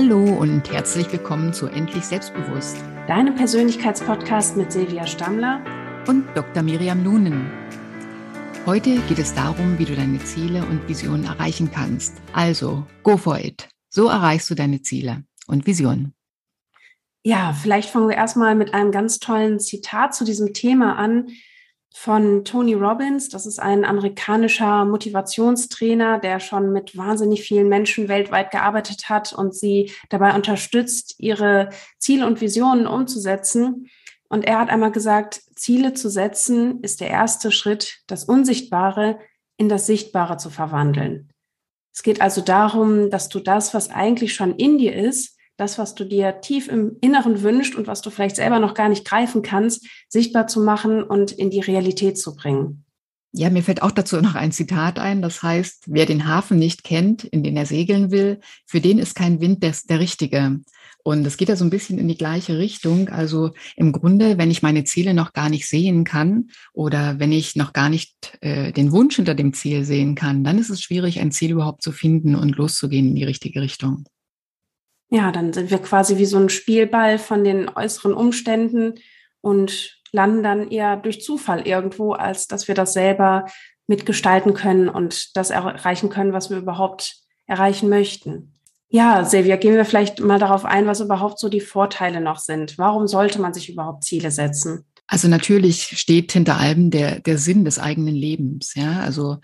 Hallo und herzlich willkommen zu Endlich Selbstbewusst. Deinem Persönlichkeitspodcast mit Silvia Stammler und Dr. Miriam Lunen. Heute geht es darum, wie du deine Ziele und Visionen erreichen kannst. Also, go for it. So erreichst du deine Ziele und Visionen. Ja, vielleicht fangen wir erstmal mit einem ganz tollen Zitat zu diesem Thema an von Tony Robbins. Das ist ein amerikanischer Motivationstrainer, der schon mit wahnsinnig vielen Menschen weltweit gearbeitet hat und sie dabei unterstützt, ihre Ziele und Visionen umzusetzen. Und er hat einmal gesagt, Ziele zu setzen ist der erste Schritt, das Unsichtbare in das Sichtbare zu verwandeln. Es geht also darum, dass du das, was eigentlich schon in dir ist, das, was du dir tief im Inneren wünscht und was du vielleicht selber noch gar nicht greifen kannst, sichtbar zu machen und in die Realität zu bringen. Ja, mir fällt auch dazu noch ein Zitat ein. Das heißt, wer den Hafen nicht kennt, in den er segeln will, für den ist kein Wind der, der richtige. Und es geht ja so ein bisschen in die gleiche Richtung. Also im Grunde, wenn ich meine Ziele noch gar nicht sehen kann oder wenn ich noch gar nicht äh, den Wunsch hinter dem Ziel sehen kann, dann ist es schwierig, ein Ziel überhaupt zu finden und loszugehen in die richtige Richtung ja, dann sind wir quasi wie so ein Spielball von den äußeren Umständen und landen dann eher durch Zufall irgendwo, als dass wir das selber mitgestalten können und das erreichen können, was wir überhaupt erreichen möchten. Ja, Silvia, gehen wir vielleicht mal darauf ein, was überhaupt so die Vorteile noch sind. Warum sollte man sich überhaupt Ziele setzen? Also natürlich steht hinter allem der, der Sinn des eigenen Lebens. Ja, also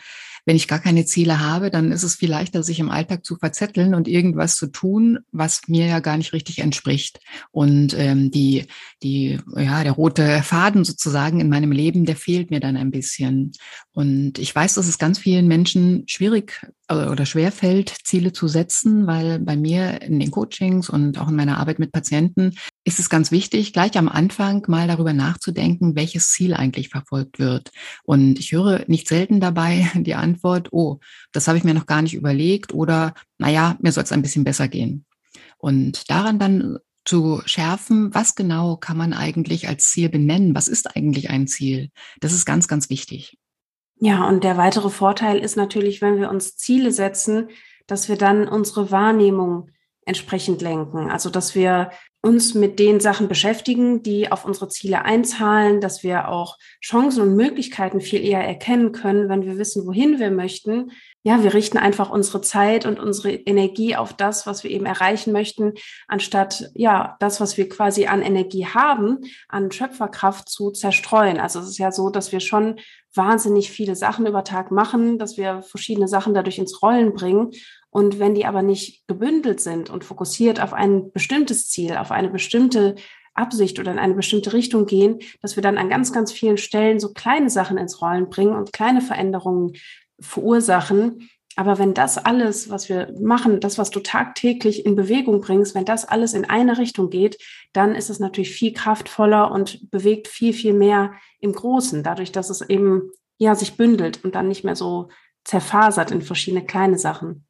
wenn ich gar keine Ziele habe, dann ist es viel leichter, sich im Alltag zu verzetteln und irgendwas zu tun, was mir ja gar nicht richtig entspricht. Und ähm, die, die, ja, der rote Faden sozusagen in meinem Leben, der fehlt mir dann ein bisschen. Und ich weiß, dass es ganz vielen Menschen schwierig oder schwer fällt, Ziele zu setzen, weil bei mir in den Coachings und auch in meiner Arbeit mit Patienten ist es ganz wichtig, gleich am Anfang mal darüber nachzudenken, welches Ziel eigentlich verfolgt wird. Und ich höre nicht selten dabei die Antwort, oh, das habe ich mir noch gar nicht überlegt oder, naja, mir soll es ein bisschen besser gehen. Und daran dann zu schärfen, was genau kann man eigentlich als Ziel benennen? Was ist eigentlich ein Ziel? Das ist ganz, ganz wichtig. Ja, und der weitere Vorteil ist natürlich, wenn wir uns Ziele setzen, dass wir dann unsere Wahrnehmung entsprechend lenken. Also, dass wir uns mit den Sachen beschäftigen, die auf unsere Ziele einzahlen, dass wir auch Chancen und Möglichkeiten viel eher erkennen können, wenn wir wissen, wohin wir möchten. Ja, wir richten einfach unsere Zeit und unsere Energie auf das, was wir eben erreichen möchten, anstatt ja, das, was wir quasi an Energie haben, an Schöpferkraft zu zerstreuen. Also es ist ja so, dass wir schon wahnsinnig viele Sachen über Tag machen, dass wir verschiedene Sachen dadurch ins Rollen bringen und wenn die aber nicht gebündelt sind und fokussiert auf ein bestimmtes Ziel, auf eine bestimmte Absicht oder in eine bestimmte Richtung gehen, dass wir dann an ganz, ganz vielen Stellen so kleine Sachen ins Rollen bringen und kleine Veränderungen verursachen. Aber wenn das alles, was wir machen, das, was du tagtäglich in Bewegung bringst, wenn das alles in eine Richtung geht, dann ist es natürlich viel kraftvoller und bewegt viel, viel mehr im Großen, dadurch, dass es eben ja sich bündelt und dann nicht mehr so zerfasert in verschiedene kleine Sachen.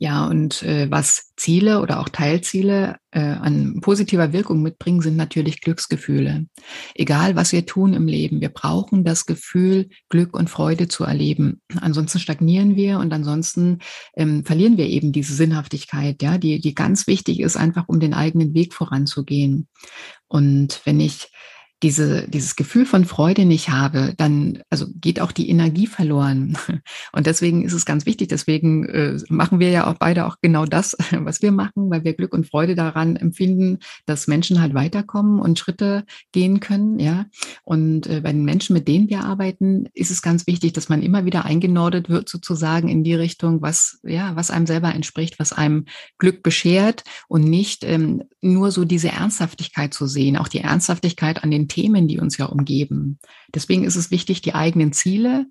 Ja, und äh, was Ziele oder auch Teilziele äh, an positiver Wirkung mitbringen, sind natürlich Glücksgefühle. Egal, was wir tun im Leben, wir brauchen das Gefühl, Glück und Freude zu erleben. Ansonsten stagnieren wir und ansonsten ähm, verlieren wir eben diese Sinnhaftigkeit, ja, die, die ganz wichtig ist, einfach um den eigenen Weg voranzugehen. Und wenn ich diese, dieses Gefühl von Freude nicht habe, dann also geht auch die Energie verloren. Und deswegen ist es ganz wichtig, deswegen äh, machen wir ja auch beide auch genau das, was wir machen, weil wir Glück und Freude daran empfinden, dass Menschen halt weiterkommen und Schritte gehen können, ja. Und äh, bei den Menschen, mit denen wir arbeiten, ist es ganz wichtig, dass man immer wieder eingenordet wird, sozusagen in die Richtung, was, ja, was einem selber entspricht, was einem Glück beschert und nicht ähm, nur so diese Ernsthaftigkeit zu sehen, auch die Ernsthaftigkeit an den Themen, die uns ja umgeben. Deswegen ist es wichtig, die eigenen Ziele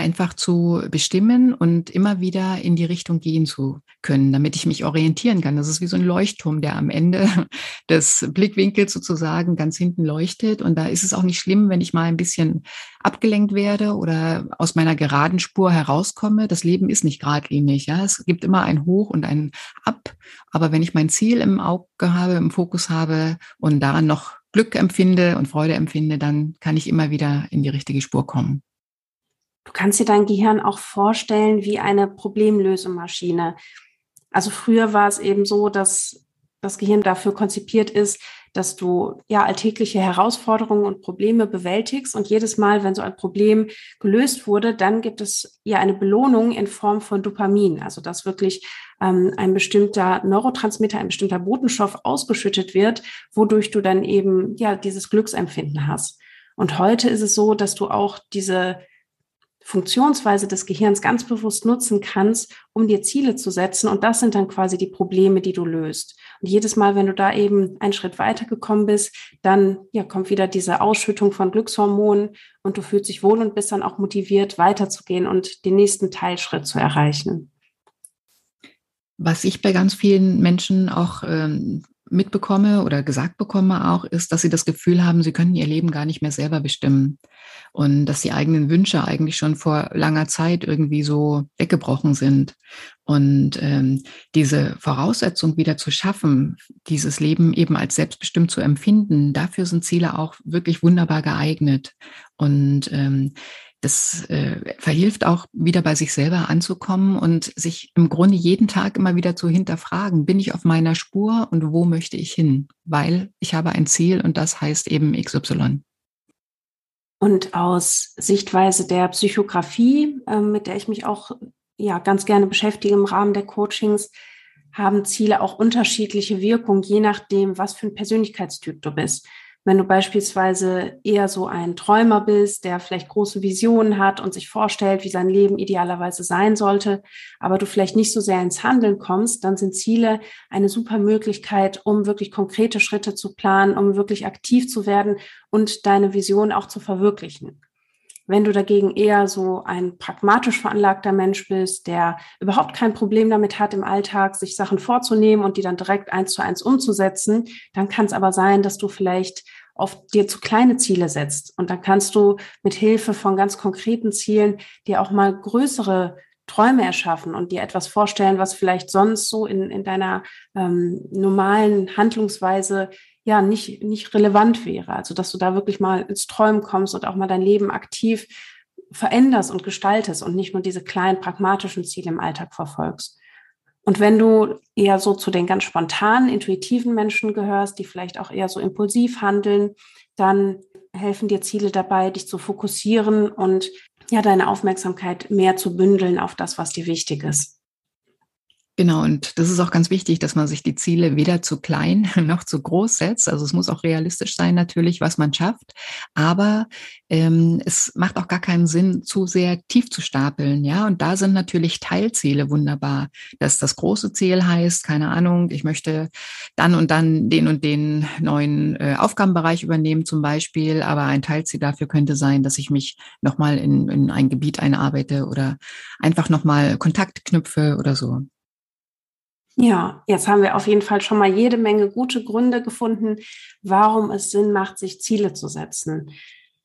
einfach zu bestimmen und immer wieder in die Richtung gehen zu können, damit ich mich orientieren kann. Das ist wie so ein Leuchtturm, der am Ende des Blickwinkels sozusagen ganz hinten leuchtet. Und da ist es auch nicht schlimm, wenn ich mal ein bisschen abgelenkt werde oder aus meiner geraden Spur herauskomme. Das Leben ist nicht geradlinig. Ja, es gibt immer ein Hoch und ein Ab. Aber wenn ich mein Ziel im Auge habe, im Fokus habe und daran noch Glück empfinde und Freude empfinde, dann kann ich immer wieder in die richtige Spur kommen. Du kannst dir dein Gehirn auch vorstellen wie eine Problemlösemaschine. Also früher war es eben so, dass das Gehirn dafür konzipiert ist, dass du ja alltägliche Herausforderungen und Probleme bewältigst und jedes Mal, wenn so ein Problem gelöst wurde, dann gibt es ja eine Belohnung in Form von Dopamin, also dass wirklich ähm, ein bestimmter Neurotransmitter, ein bestimmter Botenstoff ausgeschüttet wird, wodurch du dann eben ja dieses Glücksempfinden hast. Und heute ist es so, dass du auch diese Funktionsweise des Gehirns ganz bewusst nutzen kannst, um dir Ziele zu setzen. Und das sind dann quasi die Probleme, die du löst. Und jedes Mal, wenn du da eben einen Schritt weitergekommen bist, dann ja, kommt wieder diese Ausschüttung von Glückshormonen und du fühlst dich wohl und bist dann auch motiviert, weiterzugehen und den nächsten Teilschritt zu erreichen. Was ich bei ganz vielen Menschen auch ähm, mitbekomme oder gesagt bekomme auch, ist, dass sie das Gefühl haben, sie können ihr Leben gar nicht mehr selber bestimmen und dass die eigenen Wünsche eigentlich schon vor langer Zeit irgendwie so weggebrochen sind. Und ähm, diese Voraussetzung wieder zu schaffen, dieses Leben eben als selbstbestimmt zu empfinden, dafür sind Ziele auch wirklich wunderbar geeignet. Und ähm, das äh, verhilft auch wieder bei sich selber anzukommen und sich im Grunde jeden Tag immer wieder zu hinterfragen, bin ich auf meiner Spur und wo möchte ich hin? Weil ich habe ein Ziel und das heißt eben XY. Und aus Sichtweise der Psychografie, äh, mit der ich mich auch ja ganz gerne beschäftige im Rahmen der Coachings, haben Ziele auch unterschiedliche Wirkung, je nachdem, was für ein Persönlichkeitstyp du bist. Wenn du beispielsweise eher so ein Träumer bist, der vielleicht große Visionen hat und sich vorstellt, wie sein Leben idealerweise sein sollte, aber du vielleicht nicht so sehr ins Handeln kommst, dann sind Ziele eine super Möglichkeit, um wirklich konkrete Schritte zu planen, um wirklich aktiv zu werden und deine Vision auch zu verwirklichen. Wenn du dagegen eher so ein pragmatisch veranlagter Mensch bist, der überhaupt kein Problem damit hat, im Alltag sich Sachen vorzunehmen und die dann direkt eins zu eins umzusetzen, dann kann es aber sein, dass du vielleicht auf dir zu kleine Ziele setzt. Und dann kannst du mit Hilfe von ganz konkreten Zielen dir auch mal größere Träume erschaffen und dir etwas vorstellen, was vielleicht sonst so in, in deiner ähm, normalen Handlungsweise ja nicht, nicht relevant wäre. Also dass du da wirklich mal ins Träumen kommst und auch mal dein Leben aktiv veränderst und gestaltest und nicht nur diese kleinen pragmatischen Ziele im Alltag verfolgst. Und wenn du eher so zu den ganz spontanen, intuitiven Menschen gehörst, die vielleicht auch eher so impulsiv handeln, dann helfen dir Ziele dabei, dich zu fokussieren und ja, deine Aufmerksamkeit mehr zu bündeln auf das, was dir wichtig ist. Genau, und das ist auch ganz wichtig, dass man sich die Ziele weder zu klein noch zu groß setzt. Also es muss auch realistisch sein natürlich, was man schafft. Aber ähm, es macht auch gar keinen Sinn, zu sehr tief zu stapeln. Ja, und da sind natürlich Teilziele wunderbar. Dass das große Ziel heißt, keine Ahnung, ich möchte dann und dann den und den neuen äh, Aufgabenbereich übernehmen zum Beispiel. Aber ein Teilziel dafür könnte sein, dass ich mich nochmal in, in ein Gebiet einarbeite oder einfach nochmal Kontakt knüpfe oder so. Ja, jetzt haben wir auf jeden Fall schon mal jede Menge gute Gründe gefunden, warum es Sinn macht, sich Ziele zu setzen.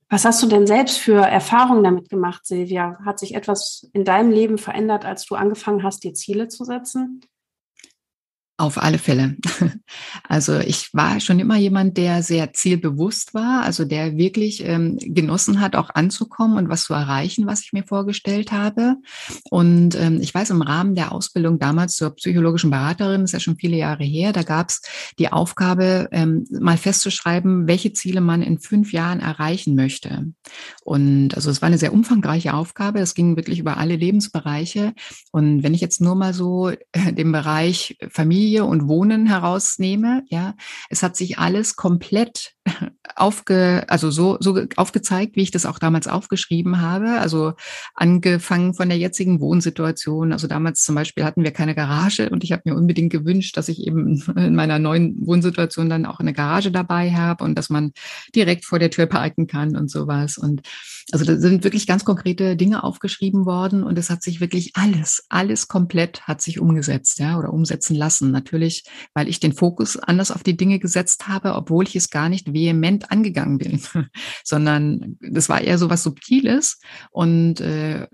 Was hast du denn selbst für Erfahrungen damit gemacht, Silvia? Hat sich etwas in deinem Leben verändert, als du angefangen hast, dir Ziele zu setzen? Auf alle Fälle. Also ich war schon immer jemand, der sehr zielbewusst war, also der wirklich ähm, genossen hat, auch anzukommen und was zu erreichen, was ich mir vorgestellt habe. Und ähm, ich weiß, im Rahmen der Ausbildung damals zur psychologischen Beraterin, ist ja schon viele Jahre her, da gab es die Aufgabe, ähm, mal festzuschreiben, welche Ziele man in fünf Jahren erreichen möchte. Und also es war eine sehr umfangreiche Aufgabe. Es ging wirklich über alle Lebensbereiche. Und wenn ich jetzt nur mal so äh, den Bereich Familie Familie und Wohnen herausnehme, ja, es hat sich alles komplett aufge, also so, so aufgezeigt, wie ich das auch damals aufgeschrieben habe. Also angefangen von der jetzigen Wohnsituation. Also damals zum Beispiel hatten wir keine Garage und ich habe mir unbedingt gewünscht, dass ich eben in meiner neuen Wohnsituation dann auch eine Garage dabei habe und dass man direkt vor der Tür parken kann und sowas. Und also da sind wirklich ganz konkrete Dinge aufgeschrieben worden und es hat sich wirklich alles, alles komplett hat sich umgesetzt, ja, oder umsetzen lassen. Natürlich, weil ich den Fokus anders auf die Dinge gesetzt habe, obwohl ich es gar nicht vehement angegangen bin, sondern das war eher so was Subtiles. Und äh,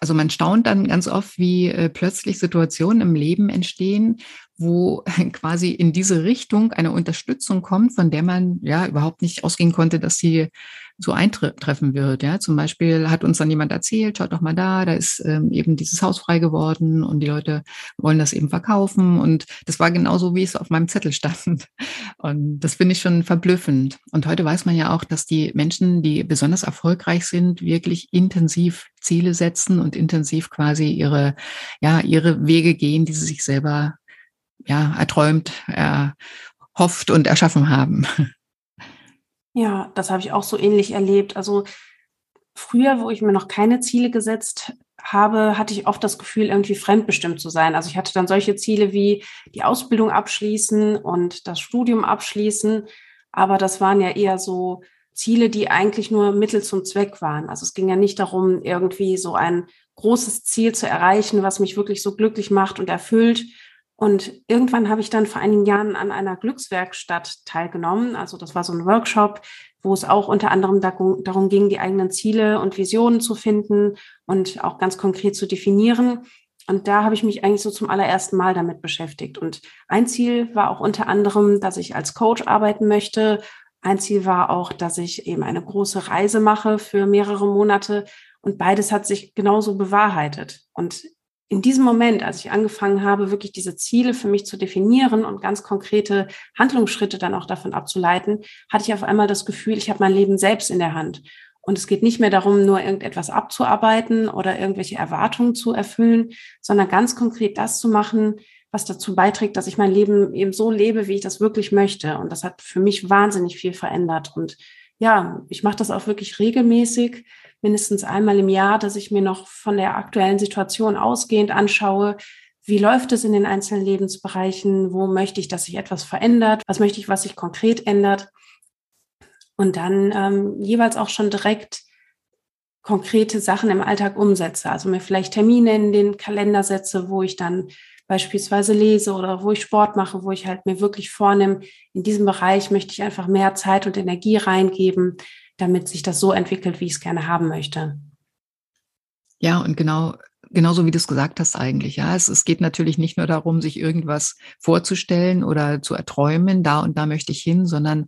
also man staunt dann ganz oft, wie äh, plötzlich Situationen im Leben entstehen, wo quasi in diese Richtung eine Unterstützung kommt, von der man ja überhaupt nicht ausgehen konnte, dass sie so eintreffen wird. Ja, zum Beispiel hat uns dann jemand erzählt, schaut doch mal da, da ist ähm, eben dieses Haus frei geworden und die Leute wollen das eben verkaufen. Und das war genauso, wie es auf meinem Zettel stand. Und das finde ich schon verblüffend. Und heute weiß man ja auch, dass die Menschen, die besonders erfolgreich sind, wirklich intensiv Ziele setzen und intensiv quasi ihre, ja, ihre Wege gehen, die sie sich selber ja, erträumt, erhofft und erschaffen haben. Ja, das habe ich auch so ähnlich erlebt. Also früher, wo ich mir noch keine Ziele gesetzt habe, hatte ich oft das Gefühl, irgendwie fremdbestimmt zu sein. Also ich hatte dann solche Ziele wie die Ausbildung abschließen und das Studium abschließen. Aber das waren ja eher so Ziele, die eigentlich nur Mittel zum Zweck waren. Also es ging ja nicht darum, irgendwie so ein großes Ziel zu erreichen, was mich wirklich so glücklich macht und erfüllt, und irgendwann habe ich dann vor einigen Jahren an einer Glückswerkstatt teilgenommen. Also das war so ein Workshop, wo es auch unter anderem darum ging, die eigenen Ziele und Visionen zu finden und auch ganz konkret zu definieren. Und da habe ich mich eigentlich so zum allerersten Mal damit beschäftigt. Und ein Ziel war auch unter anderem, dass ich als Coach arbeiten möchte. Ein Ziel war auch, dass ich eben eine große Reise mache für mehrere Monate. Und beides hat sich genauso bewahrheitet. Und in diesem Moment, als ich angefangen habe, wirklich diese Ziele für mich zu definieren und ganz konkrete Handlungsschritte dann auch davon abzuleiten, hatte ich auf einmal das Gefühl, ich habe mein Leben selbst in der Hand. Und es geht nicht mehr darum, nur irgendetwas abzuarbeiten oder irgendwelche Erwartungen zu erfüllen, sondern ganz konkret das zu machen, was dazu beiträgt, dass ich mein Leben eben so lebe, wie ich das wirklich möchte. Und das hat für mich wahnsinnig viel verändert. Und ja, ich mache das auch wirklich regelmäßig mindestens einmal im Jahr, dass ich mir noch von der aktuellen Situation ausgehend anschaue, wie läuft es in den einzelnen Lebensbereichen, wo möchte ich, dass sich etwas verändert, was möchte ich, was sich konkret ändert. Und dann ähm, jeweils auch schon direkt konkrete Sachen im Alltag umsetze. Also mir vielleicht Termine in den Kalender setze, wo ich dann beispielsweise lese oder wo ich Sport mache, wo ich halt mir wirklich vornehme, in diesem Bereich möchte ich einfach mehr Zeit und Energie reingeben, damit sich das so entwickelt, wie ich es gerne haben möchte. Ja, und genau, genauso wie du es gesagt hast eigentlich. Ja, es, es geht natürlich nicht nur darum, sich irgendwas vorzustellen oder zu erträumen, da und da möchte ich hin, sondern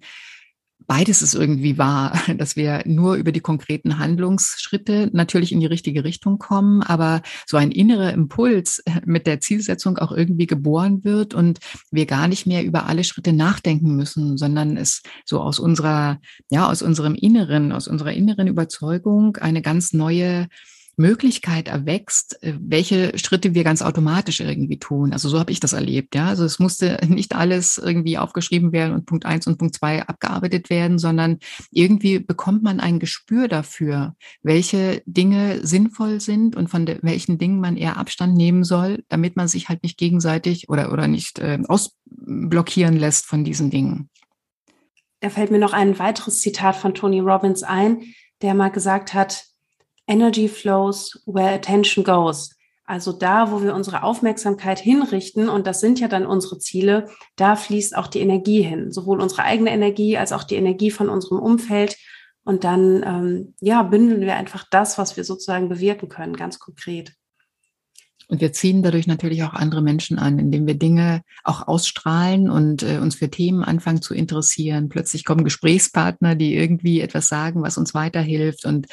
beides ist irgendwie wahr, dass wir nur über die konkreten Handlungsschritte natürlich in die richtige Richtung kommen, aber so ein innerer Impuls mit der Zielsetzung auch irgendwie geboren wird und wir gar nicht mehr über alle Schritte nachdenken müssen, sondern es so aus unserer, ja, aus unserem Inneren, aus unserer inneren Überzeugung eine ganz neue Möglichkeit erwächst, äh, welche Schritte wir ganz automatisch irgendwie tun. Also so habe ich das erlebt. Ja, also es musste nicht alles irgendwie aufgeschrieben werden und Punkt eins und Punkt zwei abgearbeitet werden, sondern irgendwie bekommt man ein Gespür dafür, welche Dinge sinnvoll sind und von welchen Dingen man eher Abstand nehmen soll, damit man sich halt nicht gegenseitig oder, oder nicht äh, ausblockieren lässt von diesen Dingen. Da fällt mir noch ein weiteres Zitat von Tony Robbins ein, der mal gesagt hat, Energy flows where attention goes. Also da, wo wir unsere Aufmerksamkeit hinrichten, und das sind ja dann unsere Ziele, da fließt auch die Energie hin, sowohl unsere eigene Energie als auch die Energie von unserem Umfeld. Und dann, ähm, ja, bündeln wir einfach das, was wir sozusagen bewirken können, ganz konkret. Und wir ziehen dadurch natürlich auch andere Menschen an, indem wir Dinge auch ausstrahlen und äh, uns für Themen anfangen zu interessieren. Plötzlich kommen Gesprächspartner, die irgendwie etwas sagen, was uns weiterhilft. Und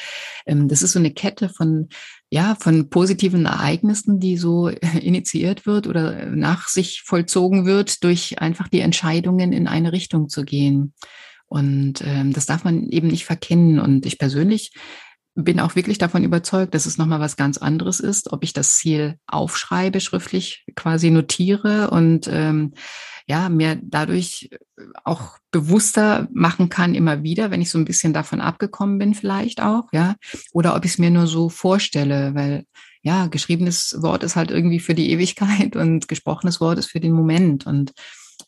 ähm, das ist so eine Kette von ja, von positiven Ereignissen, die so initiiert wird oder nach sich vollzogen wird durch einfach die Entscheidungen in eine Richtung zu gehen. Und ähm, das darf man eben nicht verkennen. Und ich persönlich bin auch wirklich davon überzeugt, dass es nochmal was ganz anderes ist, ob ich das Ziel aufschreibe, schriftlich quasi notiere und ähm, ja, mir dadurch auch bewusster machen kann immer wieder, wenn ich so ein bisschen davon abgekommen bin, vielleicht auch, ja, oder ob ich es mir nur so vorstelle, weil ja, geschriebenes Wort ist halt irgendwie für die Ewigkeit und gesprochenes Wort ist für den Moment. Und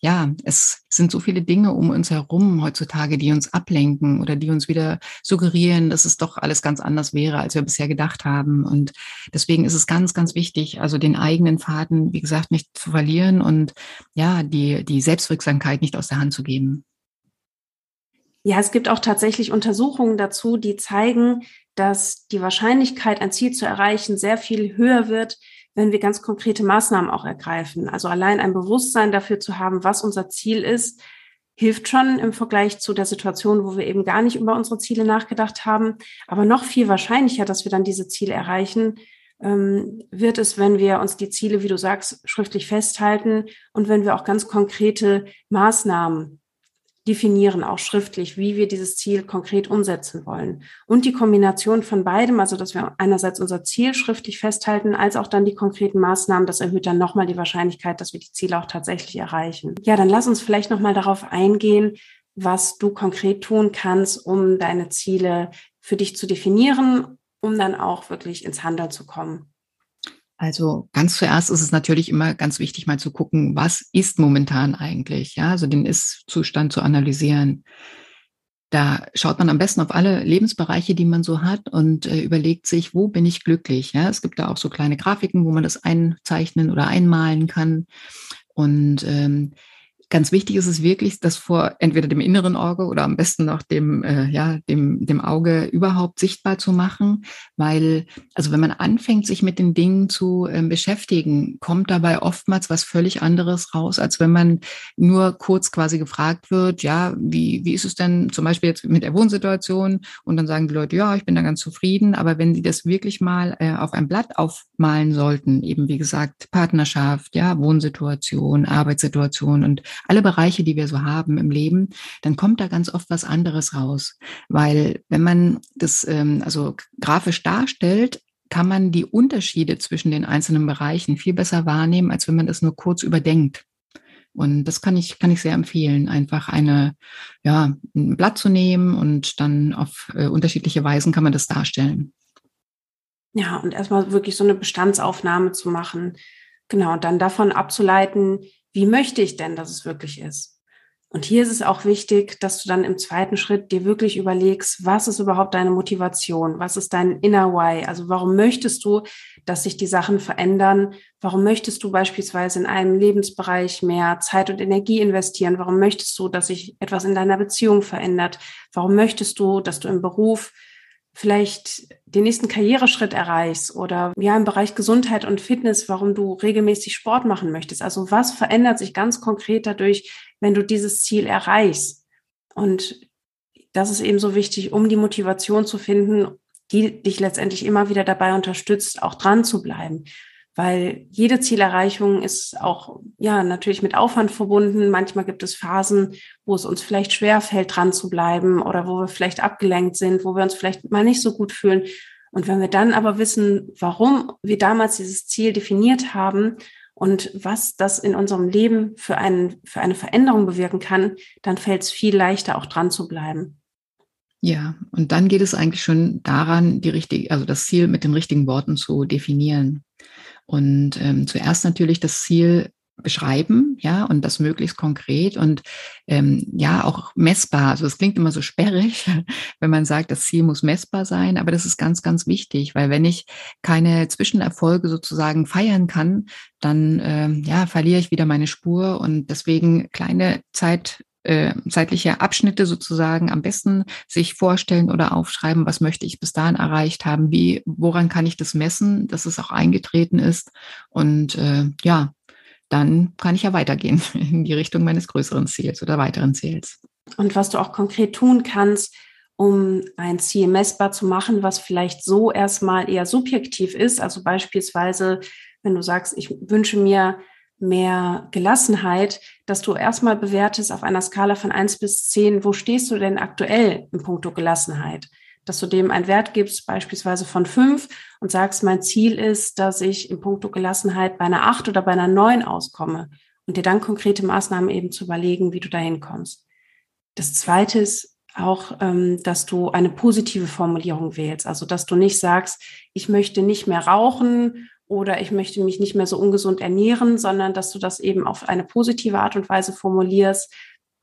ja, es sind so viele Dinge um uns herum heutzutage, die uns ablenken oder die uns wieder suggerieren, dass es doch alles ganz anders wäre, als wir bisher gedacht haben. Und deswegen ist es ganz, ganz wichtig, also den eigenen Faden, wie gesagt, nicht zu verlieren und ja, die, die Selbstwirksamkeit nicht aus der Hand zu geben. Ja, es gibt auch tatsächlich Untersuchungen dazu, die zeigen, dass die Wahrscheinlichkeit, ein Ziel zu erreichen, sehr viel höher wird, wenn wir ganz konkrete Maßnahmen auch ergreifen. Also allein ein Bewusstsein dafür zu haben, was unser Ziel ist, hilft schon im Vergleich zu der Situation, wo wir eben gar nicht über unsere Ziele nachgedacht haben. Aber noch viel wahrscheinlicher, dass wir dann diese Ziele erreichen, ähm, wird es, wenn wir uns die Ziele, wie du sagst, schriftlich festhalten und wenn wir auch ganz konkrete Maßnahmen definieren, auch schriftlich, wie wir dieses Ziel konkret umsetzen wollen. Und die Kombination von beidem, also dass wir einerseits unser Ziel schriftlich festhalten, als auch dann die konkreten Maßnahmen, das erhöht dann nochmal die Wahrscheinlichkeit, dass wir die Ziele auch tatsächlich erreichen. Ja, dann lass uns vielleicht nochmal darauf eingehen, was du konkret tun kannst, um deine Ziele für dich zu definieren, um dann auch wirklich ins Handeln zu kommen. Also ganz zuerst ist es natürlich immer ganz wichtig, mal zu gucken, was ist momentan eigentlich, ja, also den Ist-Zustand zu analysieren. Da schaut man am besten auf alle Lebensbereiche, die man so hat und äh, überlegt sich, wo bin ich glücklich? Ja, es gibt da auch so kleine Grafiken, wo man das einzeichnen oder einmalen kann. Und ähm, Ganz wichtig ist es wirklich, das vor entweder dem inneren Auge oder am besten noch dem, äh, ja, dem, dem Auge überhaupt sichtbar zu machen, weil, also wenn man anfängt, sich mit den Dingen zu äh, beschäftigen, kommt dabei oftmals was völlig anderes raus, als wenn man nur kurz quasi gefragt wird, ja, wie, wie ist es denn zum Beispiel jetzt mit der Wohnsituation? Und dann sagen die Leute, ja, ich bin da ganz zufrieden, aber wenn sie das wirklich mal äh, auf ein Blatt aufmalen sollten, eben wie gesagt, Partnerschaft, ja, Wohnsituation, Arbeitssituation und alle Bereiche, die wir so haben im Leben, dann kommt da ganz oft was anderes raus. Weil wenn man das ähm, also grafisch darstellt, kann man die Unterschiede zwischen den einzelnen Bereichen viel besser wahrnehmen, als wenn man das nur kurz überdenkt. Und das kann ich, kann ich sehr empfehlen, einfach eine, ja, ein Blatt zu nehmen und dann auf äh, unterschiedliche Weisen kann man das darstellen. Ja, und erstmal wirklich so eine Bestandsaufnahme zu machen. Genau, und dann davon abzuleiten, wie möchte ich denn, dass es wirklich ist? Und hier ist es auch wichtig, dass du dann im zweiten Schritt dir wirklich überlegst, was ist überhaupt deine Motivation? Was ist dein inner why? Also warum möchtest du, dass sich die Sachen verändern? Warum möchtest du beispielsweise in einem Lebensbereich mehr Zeit und Energie investieren? Warum möchtest du, dass sich etwas in deiner Beziehung verändert? Warum möchtest du, dass du im Beruf vielleicht den nächsten Karriereschritt erreichst oder ja im Bereich Gesundheit und Fitness, warum du regelmäßig Sport machen möchtest. Also was verändert sich ganz konkret dadurch, wenn du dieses Ziel erreichst? Und das ist eben so wichtig, um die Motivation zu finden, die dich letztendlich immer wieder dabei unterstützt, auch dran zu bleiben weil jede Zielerreichung ist auch ja natürlich mit Aufwand verbunden. Manchmal gibt es Phasen, wo es uns vielleicht schwer fällt, dran zu bleiben oder wo wir vielleicht abgelenkt sind, wo wir uns vielleicht mal nicht so gut fühlen. Und wenn wir dann aber wissen, warum wir damals dieses Ziel definiert haben und was das in unserem Leben für, einen, für eine Veränderung bewirken kann, dann fällt es viel leichter, auch dran zu bleiben. Ja, und dann geht es eigentlich schon daran, die richtige, also das Ziel mit den richtigen Worten zu definieren. Und ähm, zuerst natürlich das Ziel beschreiben, ja, und das möglichst konkret und ähm, ja auch messbar. Also es klingt immer so sperrig, wenn man sagt, das Ziel muss messbar sein, aber das ist ganz, ganz wichtig, weil wenn ich keine Zwischenerfolge sozusagen feiern kann, dann ähm, ja verliere ich wieder meine Spur und deswegen kleine Zeit äh, zeitliche Abschnitte sozusagen am besten sich vorstellen oder aufschreiben, was möchte ich bis dahin erreicht haben, wie, woran kann ich das messen, dass es auch eingetreten ist. Und äh, ja, dann kann ich ja weitergehen in die Richtung meines größeren Ziels oder weiteren Ziels. Und was du auch konkret tun kannst, um ein Ziel messbar zu machen, was vielleicht so erstmal eher subjektiv ist. Also beispielsweise, wenn du sagst, ich wünsche mir mehr Gelassenheit, dass du erstmal bewertest auf einer Skala von eins bis zehn, wo stehst du denn aktuell im Punkto Gelassenheit? Dass du dem einen Wert gibst, beispielsweise von fünf und sagst, mein Ziel ist, dass ich im Punkto Gelassenheit bei einer acht oder bei einer neun auskomme und dir dann konkrete Maßnahmen eben zu überlegen, wie du dahin kommst. Das zweite ist auch, ähm, dass du eine positive Formulierung wählst. Also, dass du nicht sagst, ich möchte nicht mehr rauchen oder ich möchte mich nicht mehr so ungesund ernähren, sondern dass du das eben auf eine positive Art und Weise formulierst,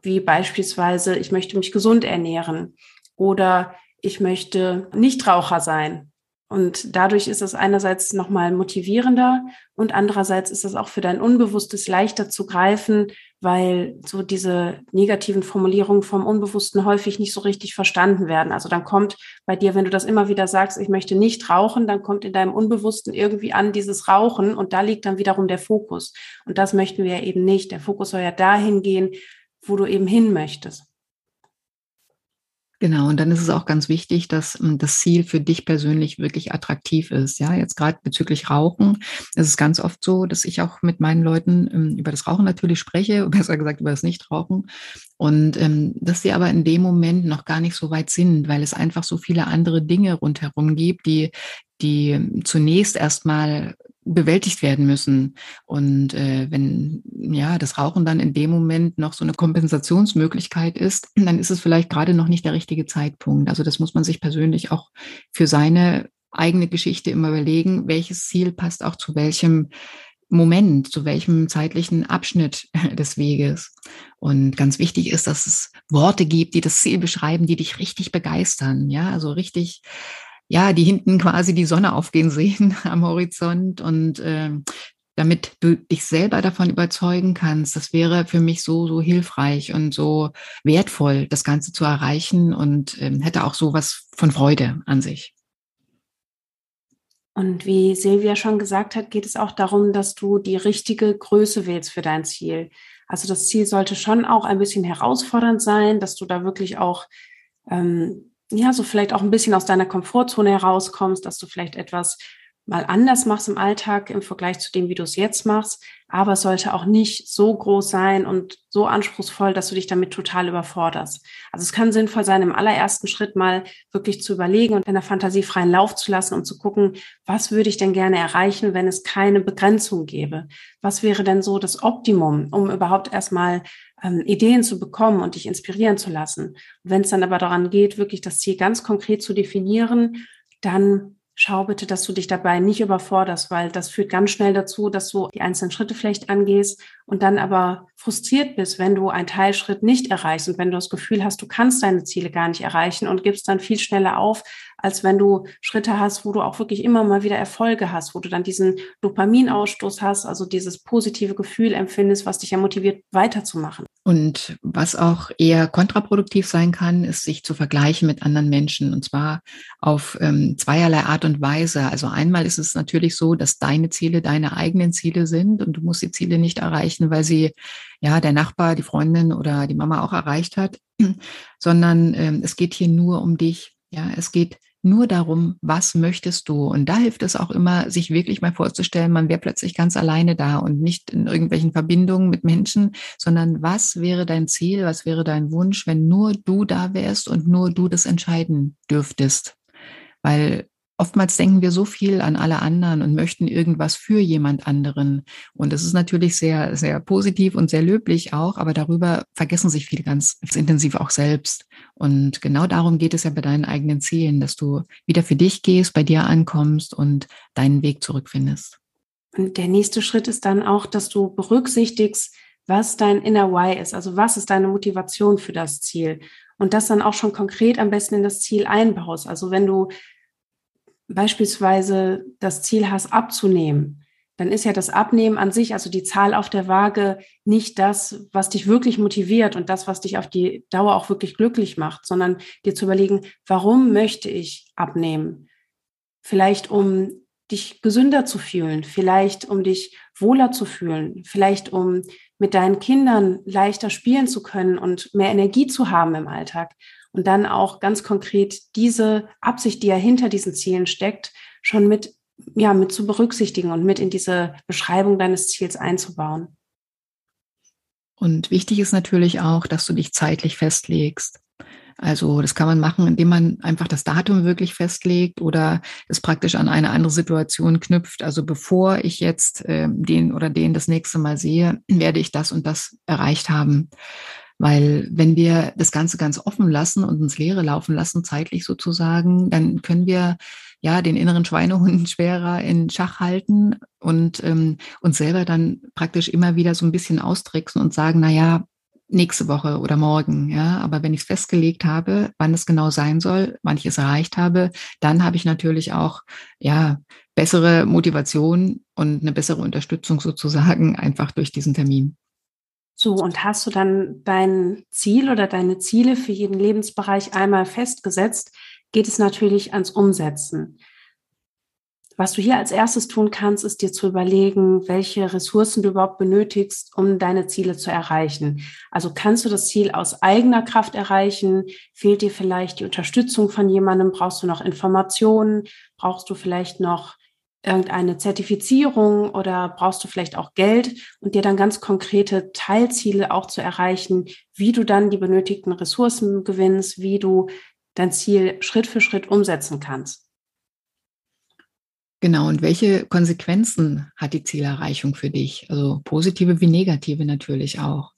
wie beispielsweise, ich möchte mich gesund ernähren oder ich möchte Nichtraucher sein. Und dadurch ist es einerseits nochmal motivierender und andererseits ist es auch für dein Unbewusstes leichter zu greifen, weil so diese negativen Formulierungen vom Unbewussten häufig nicht so richtig verstanden werden. Also dann kommt bei dir, wenn du das immer wieder sagst, ich möchte nicht rauchen, dann kommt in deinem Unbewussten irgendwie an dieses Rauchen und da liegt dann wiederum der Fokus. Und das möchten wir ja eben nicht. Der Fokus soll ja dahin gehen, wo du eben hin möchtest. Genau, und dann ist es auch ganz wichtig, dass ähm, das Ziel für dich persönlich wirklich attraktiv ist. Ja, jetzt gerade bezüglich Rauchen ist es ganz oft so, dass ich auch mit meinen Leuten ähm, über das Rauchen natürlich spreche, besser gesagt über das Nichtrauchen. Und ähm, dass sie aber in dem Moment noch gar nicht so weit sind, weil es einfach so viele andere Dinge rundherum gibt, die die zunächst erstmal bewältigt werden müssen. Und äh, wenn ja das Rauchen dann in dem Moment noch so eine Kompensationsmöglichkeit ist, dann ist es vielleicht gerade noch nicht der richtige Zeitpunkt. Also das muss man sich persönlich auch für seine eigene Geschichte immer überlegen, welches Ziel passt auch zu welchem Moment, zu welchem zeitlichen Abschnitt des Weges. Und ganz wichtig ist, dass es Worte gibt, die das Ziel beschreiben, die dich richtig begeistern. Ja, also richtig ja, die hinten quasi die Sonne aufgehen sehen am Horizont und äh, damit du dich selber davon überzeugen kannst, das wäre für mich so, so hilfreich und so wertvoll, das Ganze zu erreichen und ähm, hätte auch so was von Freude an sich. Und wie Silvia schon gesagt hat, geht es auch darum, dass du die richtige Größe wählst für dein Ziel. Also das Ziel sollte schon auch ein bisschen herausfordernd sein, dass du da wirklich auch ähm, ja, so vielleicht auch ein bisschen aus deiner Komfortzone herauskommst, dass du vielleicht etwas mal anders machst im Alltag im Vergleich zu dem, wie du es jetzt machst. Aber es sollte auch nicht so groß sein und so anspruchsvoll, dass du dich damit total überforderst. Also es kann sinnvoll sein, im allerersten Schritt mal wirklich zu überlegen und in der Fantasie freien Lauf zu lassen und zu gucken, was würde ich denn gerne erreichen, wenn es keine Begrenzung gäbe? Was wäre denn so das Optimum, um überhaupt erstmal ähm, Ideen zu bekommen und dich inspirieren zu lassen? Wenn es dann aber daran geht, wirklich das Ziel ganz konkret zu definieren, dann schau bitte, dass du dich dabei nicht überforderst, weil das führt ganz schnell dazu, dass du die einzelnen Schritte vielleicht angehst und dann aber frustriert bist, wenn du einen Teilschritt nicht erreichst und wenn du das Gefühl hast, du kannst deine Ziele gar nicht erreichen und gibst dann viel schneller auf, als wenn du Schritte hast, wo du auch wirklich immer mal wieder Erfolge hast, wo du dann diesen Dopaminausstoß hast, also dieses positive Gefühl empfindest, was dich ja motiviert, weiterzumachen. Und was auch eher kontraproduktiv sein kann, ist, sich zu vergleichen mit anderen Menschen. Und zwar auf ähm, zweierlei Art und Weise. Also einmal ist es natürlich so, dass deine Ziele deine eigenen Ziele sind und du musst die Ziele nicht erreichen, weil sie ja der Nachbar, die Freundin oder die Mama auch erreicht hat, sondern ähm, es geht hier nur um dich. Ja, es geht nur darum, was möchtest du? Und da hilft es auch immer, sich wirklich mal vorzustellen, man wäre plötzlich ganz alleine da und nicht in irgendwelchen Verbindungen mit Menschen, sondern was wäre dein Ziel, was wäre dein Wunsch, wenn nur du da wärst und nur du das entscheiden dürftest? Weil Oftmals denken wir so viel an alle anderen und möchten irgendwas für jemand anderen. Und das ist natürlich sehr, sehr positiv und sehr löblich auch, aber darüber vergessen sich viele ganz intensiv auch selbst. Und genau darum geht es ja bei deinen eigenen Zielen, dass du wieder für dich gehst, bei dir ankommst und deinen Weg zurückfindest. Und der nächste Schritt ist dann auch, dass du berücksichtigst, was dein Inner Why ist, also was ist deine Motivation für das Ziel und das dann auch schon konkret am besten in das Ziel einbaust. Also wenn du beispielsweise das Ziel hast, abzunehmen, dann ist ja das Abnehmen an sich, also die Zahl auf der Waage, nicht das, was dich wirklich motiviert und das, was dich auf die Dauer auch wirklich glücklich macht, sondern dir zu überlegen, warum möchte ich abnehmen? Vielleicht um dich gesünder zu fühlen, vielleicht um dich wohler zu fühlen, vielleicht um mit deinen Kindern leichter spielen zu können und mehr Energie zu haben im Alltag und dann auch ganz konkret diese Absicht, die ja hinter diesen Zielen steckt, schon mit, ja, mit zu berücksichtigen und mit in diese Beschreibung deines Ziels einzubauen. Und wichtig ist natürlich auch, dass du dich zeitlich festlegst. Also das kann man machen, indem man einfach das Datum wirklich festlegt oder es praktisch an eine andere Situation knüpft. Also bevor ich jetzt äh, den oder den das nächste Mal sehe, werde ich das und das erreicht haben. Weil wenn wir das Ganze ganz offen lassen und ins Leere laufen lassen, zeitlich sozusagen, dann können wir ja den inneren Schweinehund schwerer in Schach halten und ähm, uns selber dann praktisch immer wieder so ein bisschen austricksen und sagen, na ja, nächste Woche oder morgen, ja. Aber wenn ich es festgelegt habe, wann es genau sein soll, wann ich es erreicht habe, dann habe ich natürlich auch, ja, bessere Motivation und eine bessere Unterstützung sozusagen einfach durch diesen Termin. So, und hast du dann dein Ziel oder deine Ziele für jeden Lebensbereich einmal festgesetzt, geht es natürlich ans Umsetzen. Was du hier als erstes tun kannst, ist dir zu überlegen, welche Ressourcen du überhaupt benötigst, um deine Ziele zu erreichen. Also kannst du das Ziel aus eigener Kraft erreichen? Fehlt dir vielleicht die Unterstützung von jemandem? Brauchst du noch Informationen? Brauchst du vielleicht noch irgendeine Zertifizierung oder brauchst du vielleicht auch Geld und dir dann ganz konkrete Teilziele auch zu erreichen, wie du dann die benötigten Ressourcen gewinnst, wie du dein Ziel Schritt für Schritt umsetzen kannst. Genau, und welche Konsequenzen hat die Zielerreichung für dich? Also positive wie negative natürlich auch.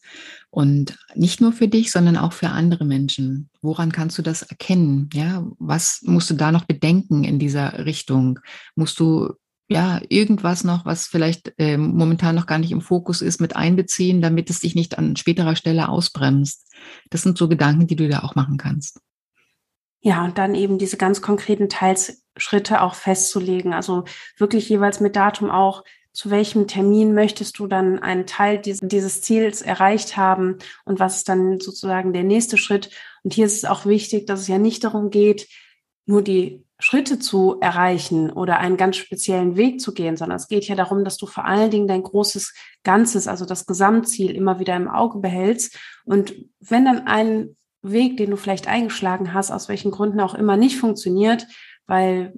Und nicht nur für dich, sondern auch für andere Menschen. Woran kannst du das erkennen? Ja, was musst du da noch bedenken in dieser Richtung? Musst du ja irgendwas noch, was vielleicht äh, momentan noch gar nicht im Fokus ist, mit einbeziehen, damit es dich nicht an späterer Stelle ausbremst? Das sind so Gedanken, die du da auch machen kannst. Ja, und dann eben diese ganz konkreten Teilschritte auch festzulegen. Also wirklich jeweils mit Datum auch, zu welchem Termin möchtest du dann einen Teil dieses, Ziels erreicht haben und was ist dann sozusagen der nächste Schritt. Und hier ist es auch wichtig, dass es ja nicht darum geht, nur die Schritte zu erreichen oder einen ganz speziellen Weg zu gehen, sondern es geht ja darum, dass du vor allen Dingen dein großes Ganzes, also das Gesamtziel immer wieder im Auge behältst. Und wenn dann ein Weg, den du vielleicht eingeschlagen hast, aus welchen Gründen auch immer nicht funktioniert, weil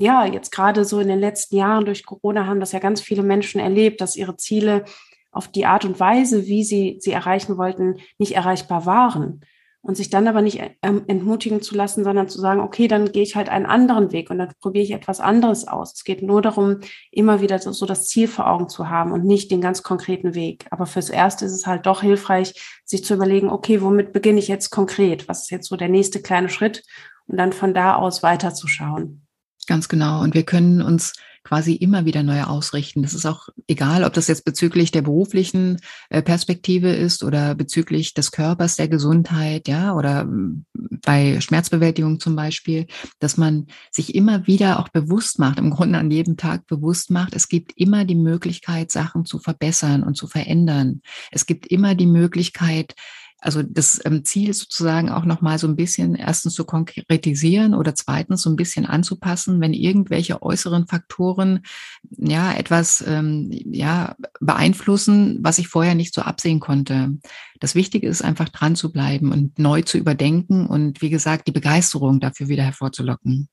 ja, jetzt gerade so in den letzten Jahren durch Corona haben das ja ganz viele Menschen erlebt, dass ihre Ziele auf die Art und Weise, wie sie sie erreichen wollten, nicht erreichbar waren und sich dann aber nicht ähm, entmutigen zu lassen, sondern zu sagen, okay, dann gehe ich halt einen anderen Weg und dann probiere ich etwas anderes aus. Es geht nur darum, immer wieder so, so, das Ziel vor Augen zu haben und nicht den ganz konkreten Weg. Aber fürs Erste ist es halt doch hilfreich, sich zu überlegen, okay, womit beginne ich jetzt konkret? Was ist jetzt so der nächste kleine Schritt? Und dann von da aus weiterzuschauen. Ganz genau. Und wir können uns quasi immer wieder neu ausrichten. Das ist auch egal, ob das jetzt bezüglich der beruflichen äh, Perspektive ist oder bezüglich des Körpers, der Gesundheit, ja, oder hm, bei Schmerzbewältigung zum Beispiel, dass man sich immer wieder auch bewusst macht, im Grunde an jedem Tag bewusst macht, es gibt immer die Möglichkeit, Sachen zu verbessern und zu verändern. Es gibt immer die Möglichkeit, also das ähm, Ziel sozusagen auch nochmal so ein bisschen erstens zu konkretisieren oder zweitens so ein bisschen anzupassen, wenn irgendwelche äußeren Faktoren ja etwas ähm, ja beeinflussen, was ich vorher nicht so absehen konnte. Das Wichtige ist einfach dran zu bleiben und neu zu überdenken und wie gesagt die Begeisterung dafür wieder hervorzulocken.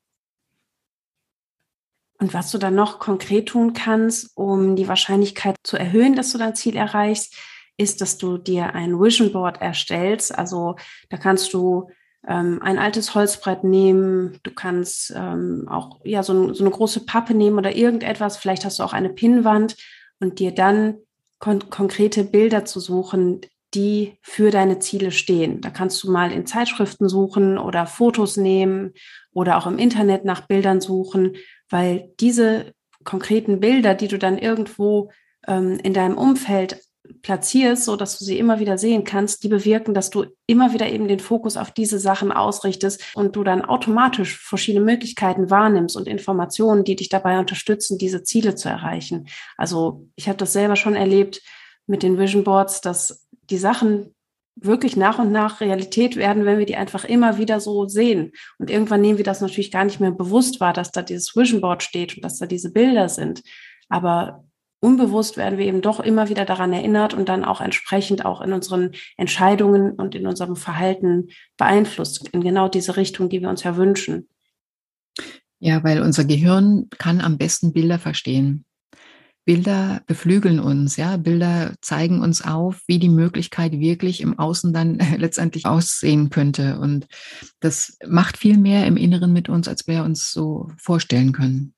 Und was du dann noch konkret tun kannst, um die Wahrscheinlichkeit zu erhöhen, dass du dein Ziel erreichst, ist, dass du dir ein Vision Board erstellst. Also da kannst du ähm, ein altes Holzbrett nehmen, du kannst ähm, auch ja so, so, eine große Pappe nehmen oder irgendetwas. Vielleicht hast du auch eine Pinnwand und dir dann kon konkrete Bilder zu suchen, die für deine Ziele stehen. Da kannst du mal in Zeitschriften suchen oder Fotos nehmen oder auch im Internet nach Bildern suchen, weil diese konkreten Bilder, die du dann irgendwo ähm, in deinem Umfeld platzierst, so dass du sie immer wieder sehen kannst, die bewirken, dass du immer wieder eben den Fokus auf diese Sachen ausrichtest und du dann automatisch verschiedene Möglichkeiten wahrnimmst und Informationen, die dich dabei unterstützen, diese Ziele zu erreichen. Also ich habe das selber schon erlebt mit den Vision Boards, dass die Sachen wirklich nach und nach Realität werden, wenn wir die einfach immer wieder so sehen. Und irgendwann nehmen wir das natürlich gar nicht mehr bewusst wahr, dass da dieses Vision Board steht und dass da diese Bilder sind. Aber unbewusst werden wir eben doch immer wieder daran erinnert und dann auch entsprechend auch in unseren Entscheidungen und in unserem Verhalten beeinflusst, in genau diese Richtung, die wir uns ja wünschen. Ja, weil unser Gehirn kann am besten Bilder verstehen. Bilder beflügeln uns, ja. Bilder zeigen uns auf, wie die Möglichkeit wirklich im Außen dann letztendlich aussehen könnte. Und das macht viel mehr im Inneren mit uns, als wir uns so vorstellen können.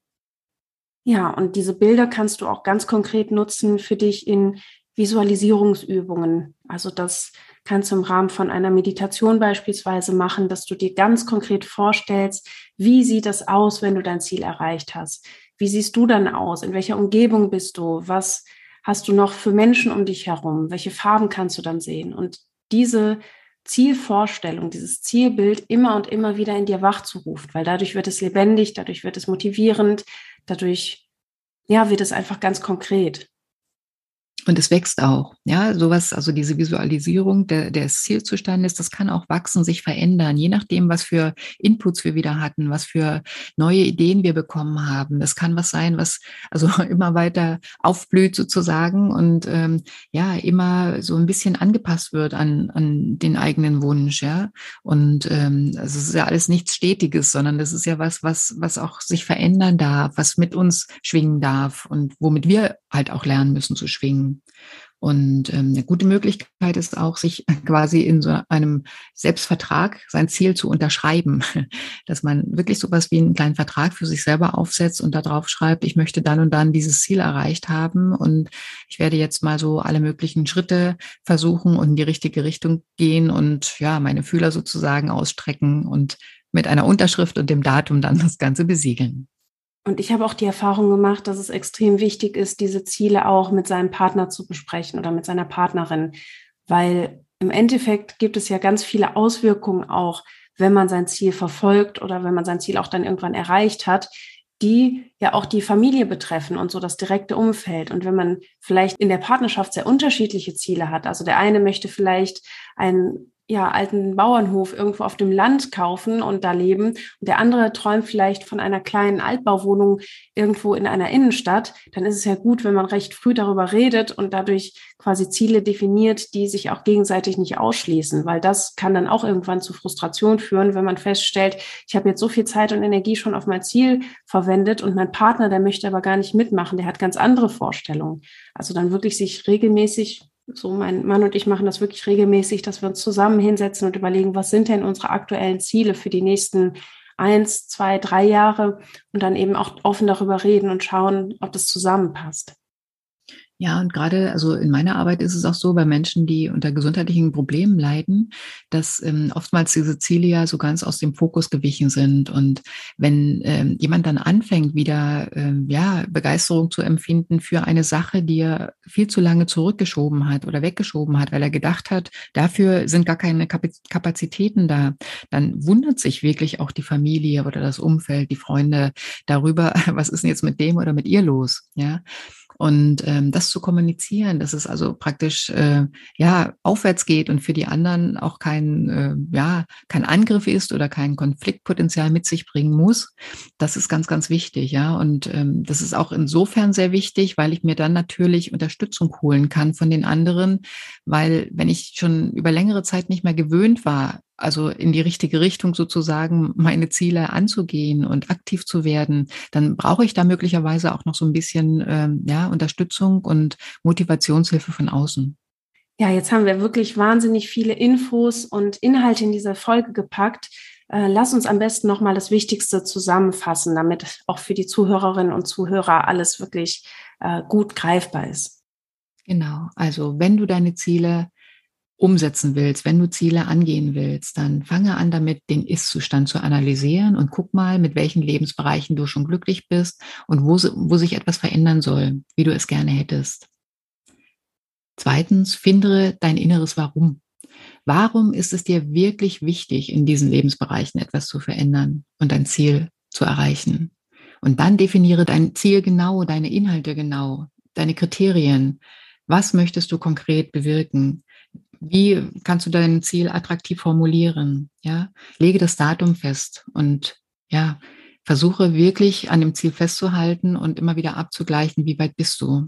Ja, und diese Bilder kannst du auch ganz konkret nutzen für dich in Visualisierungsübungen. Also das kannst du im Rahmen von einer Meditation beispielsweise machen, dass du dir ganz konkret vorstellst, wie sieht das aus, wenn du dein Ziel erreicht hast? Wie siehst du dann aus? In welcher Umgebung bist du? Was hast du noch für Menschen um dich herum? Welche Farben kannst du dann sehen? Und diese Zielvorstellung, dieses Zielbild immer und immer wieder in dir wachzurufen, weil dadurch wird es lebendig, dadurch wird es motivierend, dadurch, ja, wird es einfach ganz konkret. Und es wächst auch. Ja, sowas, also diese Visualisierung der, des Zielzustandes, das kann auch wachsen, sich verändern, je nachdem, was für Inputs wir wieder hatten, was für neue Ideen wir bekommen haben. Das kann was sein, was also immer weiter aufblüht sozusagen und ähm, ja, immer so ein bisschen angepasst wird an, an den eigenen Wunsch, ja. Und ähm, also es ist ja alles nichts Stetiges, sondern das ist ja was, was, was auch sich verändern darf, was mit uns schwingen darf und womit wir halt auch lernen müssen zu schwingen. Und ähm, eine gute Möglichkeit ist auch, sich quasi in so einem Selbstvertrag sein Ziel zu unterschreiben, dass man wirklich so was wie einen kleinen Vertrag für sich selber aufsetzt und da drauf schreibt, ich möchte dann und dann dieses Ziel erreicht haben und ich werde jetzt mal so alle möglichen Schritte versuchen und in die richtige Richtung gehen und ja, meine Fühler sozusagen ausstrecken und mit einer Unterschrift und dem Datum dann das Ganze besiegeln. Und ich habe auch die Erfahrung gemacht, dass es extrem wichtig ist, diese Ziele auch mit seinem Partner zu besprechen oder mit seiner Partnerin, weil im Endeffekt gibt es ja ganz viele Auswirkungen auch, wenn man sein Ziel verfolgt oder wenn man sein Ziel auch dann irgendwann erreicht hat, die ja auch die Familie betreffen und so das direkte Umfeld. Und wenn man vielleicht in der Partnerschaft sehr unterschiedliche Ziele hat, also der eine möchte vielleicht ein ja, alten Bauernhof irgendwo auf dem Land kaufen und da leben. Und der andere träumt vielleicht von einer kleinen Altbauwohnung irgendwo in einer Innenstadt. Dann ist es ja gut, wenn man recht früh darüber redet und dadurch quasi Ziele definiert, die sich auch gegenseitig nicht ausschließen, weil das kann dann auch irgendwann zu Frustration führen, wenn man feststellt, ich habe jetzt so viel Zeit und Energie schon auf mein Ziel verwendet und mein Partner, der möchte aber gar nicht mitmachen, der hat ganz andere Vorstellungen. Also dann wirklich sich regelmäßig so mein Mann und ich machen das wirklich regelmäßig, dass wir uns zusammen hinsetzen und überlegen, was sind denn unsere aktuellen Ziele für die nächsten eins, zwei, drei Jahre und dann eben auch offen darüber reden und schauen, ob das zusammenpasst. Ja, und gerade, also in meiner Arbeit ist es auch so, bei Menschen, die unter gesundheitlichen Problemen leiden, dass ähm, oftmals diese Ziele ja so ganz aus dem Fokus gewichen sind. Und wenn ähm, jemand dann anfängt, wieder ähm, ja, Begeisterung zu empfinden für eine Sache, die er viel zu lange zurückgeschoben hat oder weggeschoben hat, weil er gedacht hat, dafür sind gar keine Kapazitäten da, dann wundert sich wirklich auch die Familie oder das Umfeld, die Freunde darüber, was ist denn jetzt mit dem oder mit ihr los? Ja. Und ähm, das zu kommunizieren, dass es also praktisch äh, ja aufwärts geht und für die anderen auch kein äh, ja kein Angriff ist oder kein Konfliktpotenzial mit sich bringen muss, das ist ganz ganz wichtig, ja. Und ähm, das ist auch insofern sehr wichtig, weil ich mir dann natürlich Unterstützung holen kann von den anderen, weil wenn ich schon über längere Zeit nicht mehr gewöhnt war, also in die richtige Richtung sozusagen meine Ziele anzugehen und aktiv zu werden, dann brauche ich da möglicherweise auch noch so ein bisschen ähm, ja, Unterstützung und Motivationshilfe von außen. Ja, jetzt haben wir wirklich wahnsinnig viele Infos und Inhalte in dieser Folge gepackt. Äh, lass uns am besten nochmal das Wichtigste zusammenfassen, damit auch für die Zuhörerinnen und Zuhörer alles wirklich äh, gut greifbar ist. Genau, also wenn du deine Ziele umsetzen willst, wenn du Ziele angehen willst, dann fange an damit, den Ist-Zustand zu analysieren und guck mal, mit welchen Lebensbereichen du schon glücklich bist und wo, wo sich etwas verändern soll, wie du es gerne hättest. Zweitens, finde dein inneres Warum. Warum ist es dir wirklich wichtig, in diesen Lebensbereichen etwas zu verändern und dein Ziel zu erreichen? Und dann definiere dein Ziel genau, deine Inhalte genau, deine Kriterien. Was möchtest du konkret bewirken? Wie kannst du dein Ziel attraktiv formulieren? Ja, lege das Datum fest und ja, versuche wirklich an dem Ziel festzuhalten und immer wieder abzugleichen, wie weit bist du?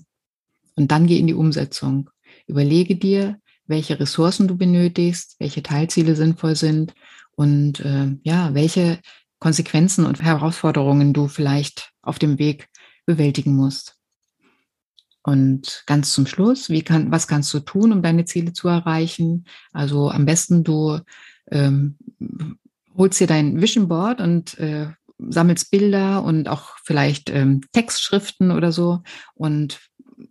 Und dann geh in die Umsetzung. Überlege dir, welche Ressourcen du benötigst, welche Teilziele sinnvoll sind und äh, ja, welche Konsequenzen und Herausforderungen du vielleicht auf dem Weg bewältigen musst. Und ganz zum Schluss, wie kann, was kannst du tun, um deine Ziele zu erreichen? Also am besten du ähm, holst dir dein Vision Board und äh, sammelst Bilder und auch vielleicht ähm, Textschriften oder so und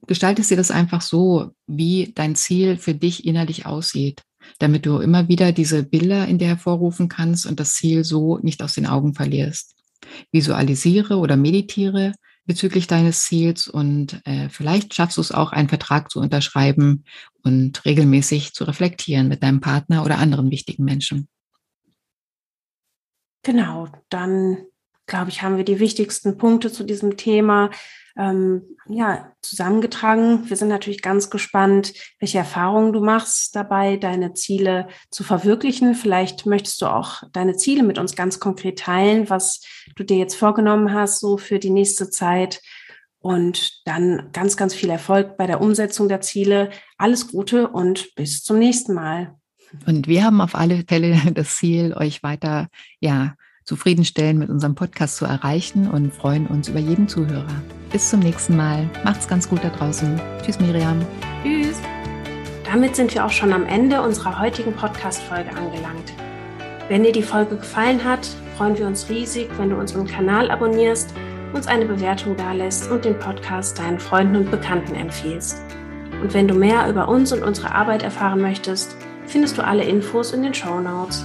gestaltest dir das einfach so, wie dein Ziel für dich innerlich aussieht, damit du immer wieder diese Bilder in dir hervorrufen kannst und das Ziel so nicht aus den Augen verlierst. Visualisiere oder meditiere bezüglich deines Ziels und äh, vielleicht schaffst du es auch, einen Vertrag zu unterschreiben und regelmäßig zu reflektieren mit deinem Partner oder anderen wichtigen Menschen. Genau, dann glaube ich, haben wir die wichtigsten Punkte zu diesem Thema. Ähm, ja, zusammengetragen. Wir sind natürlich ganz gespannt, welche Erfahrungen du machst dabei, deine Ziele zu verwirklichen. Vielleicht möchtest du auch deine Ziele mit uns ganz konkret teilen, was du dir jetzt vorgenommen hast, so für die nächste Zeit. Und dann ganz, ganz viel Erfolg bei der Umsetzung der Ziele. Alles Gute und bis zum nächsten Mal. Und wir haben auf alle Fälle das Ziel, euch weiter, ja, zufriedenstellen mit unserem Podcast zu erreichen und freuen uns über jeden Zuhörer. Bis zum nächsten Mal. Macht's ganz gut da draußen. Tschüss, Miriam. Tschüss. Damit sind wir auch schon am Ende unserer heutigen Podcast-Folge angelangt. Wenn dir die Folge gefallen hat, freuen wir uns riesig, wenn du unseren Kanal abonnierst uns eine Bewertung dalässt und den Podcast deinen Freunden und Bekannten empfiehlst. Und wenn du mehr über uns und unsere Arbeit erfahren möchtest, findest du alle Infos in den Show Notes.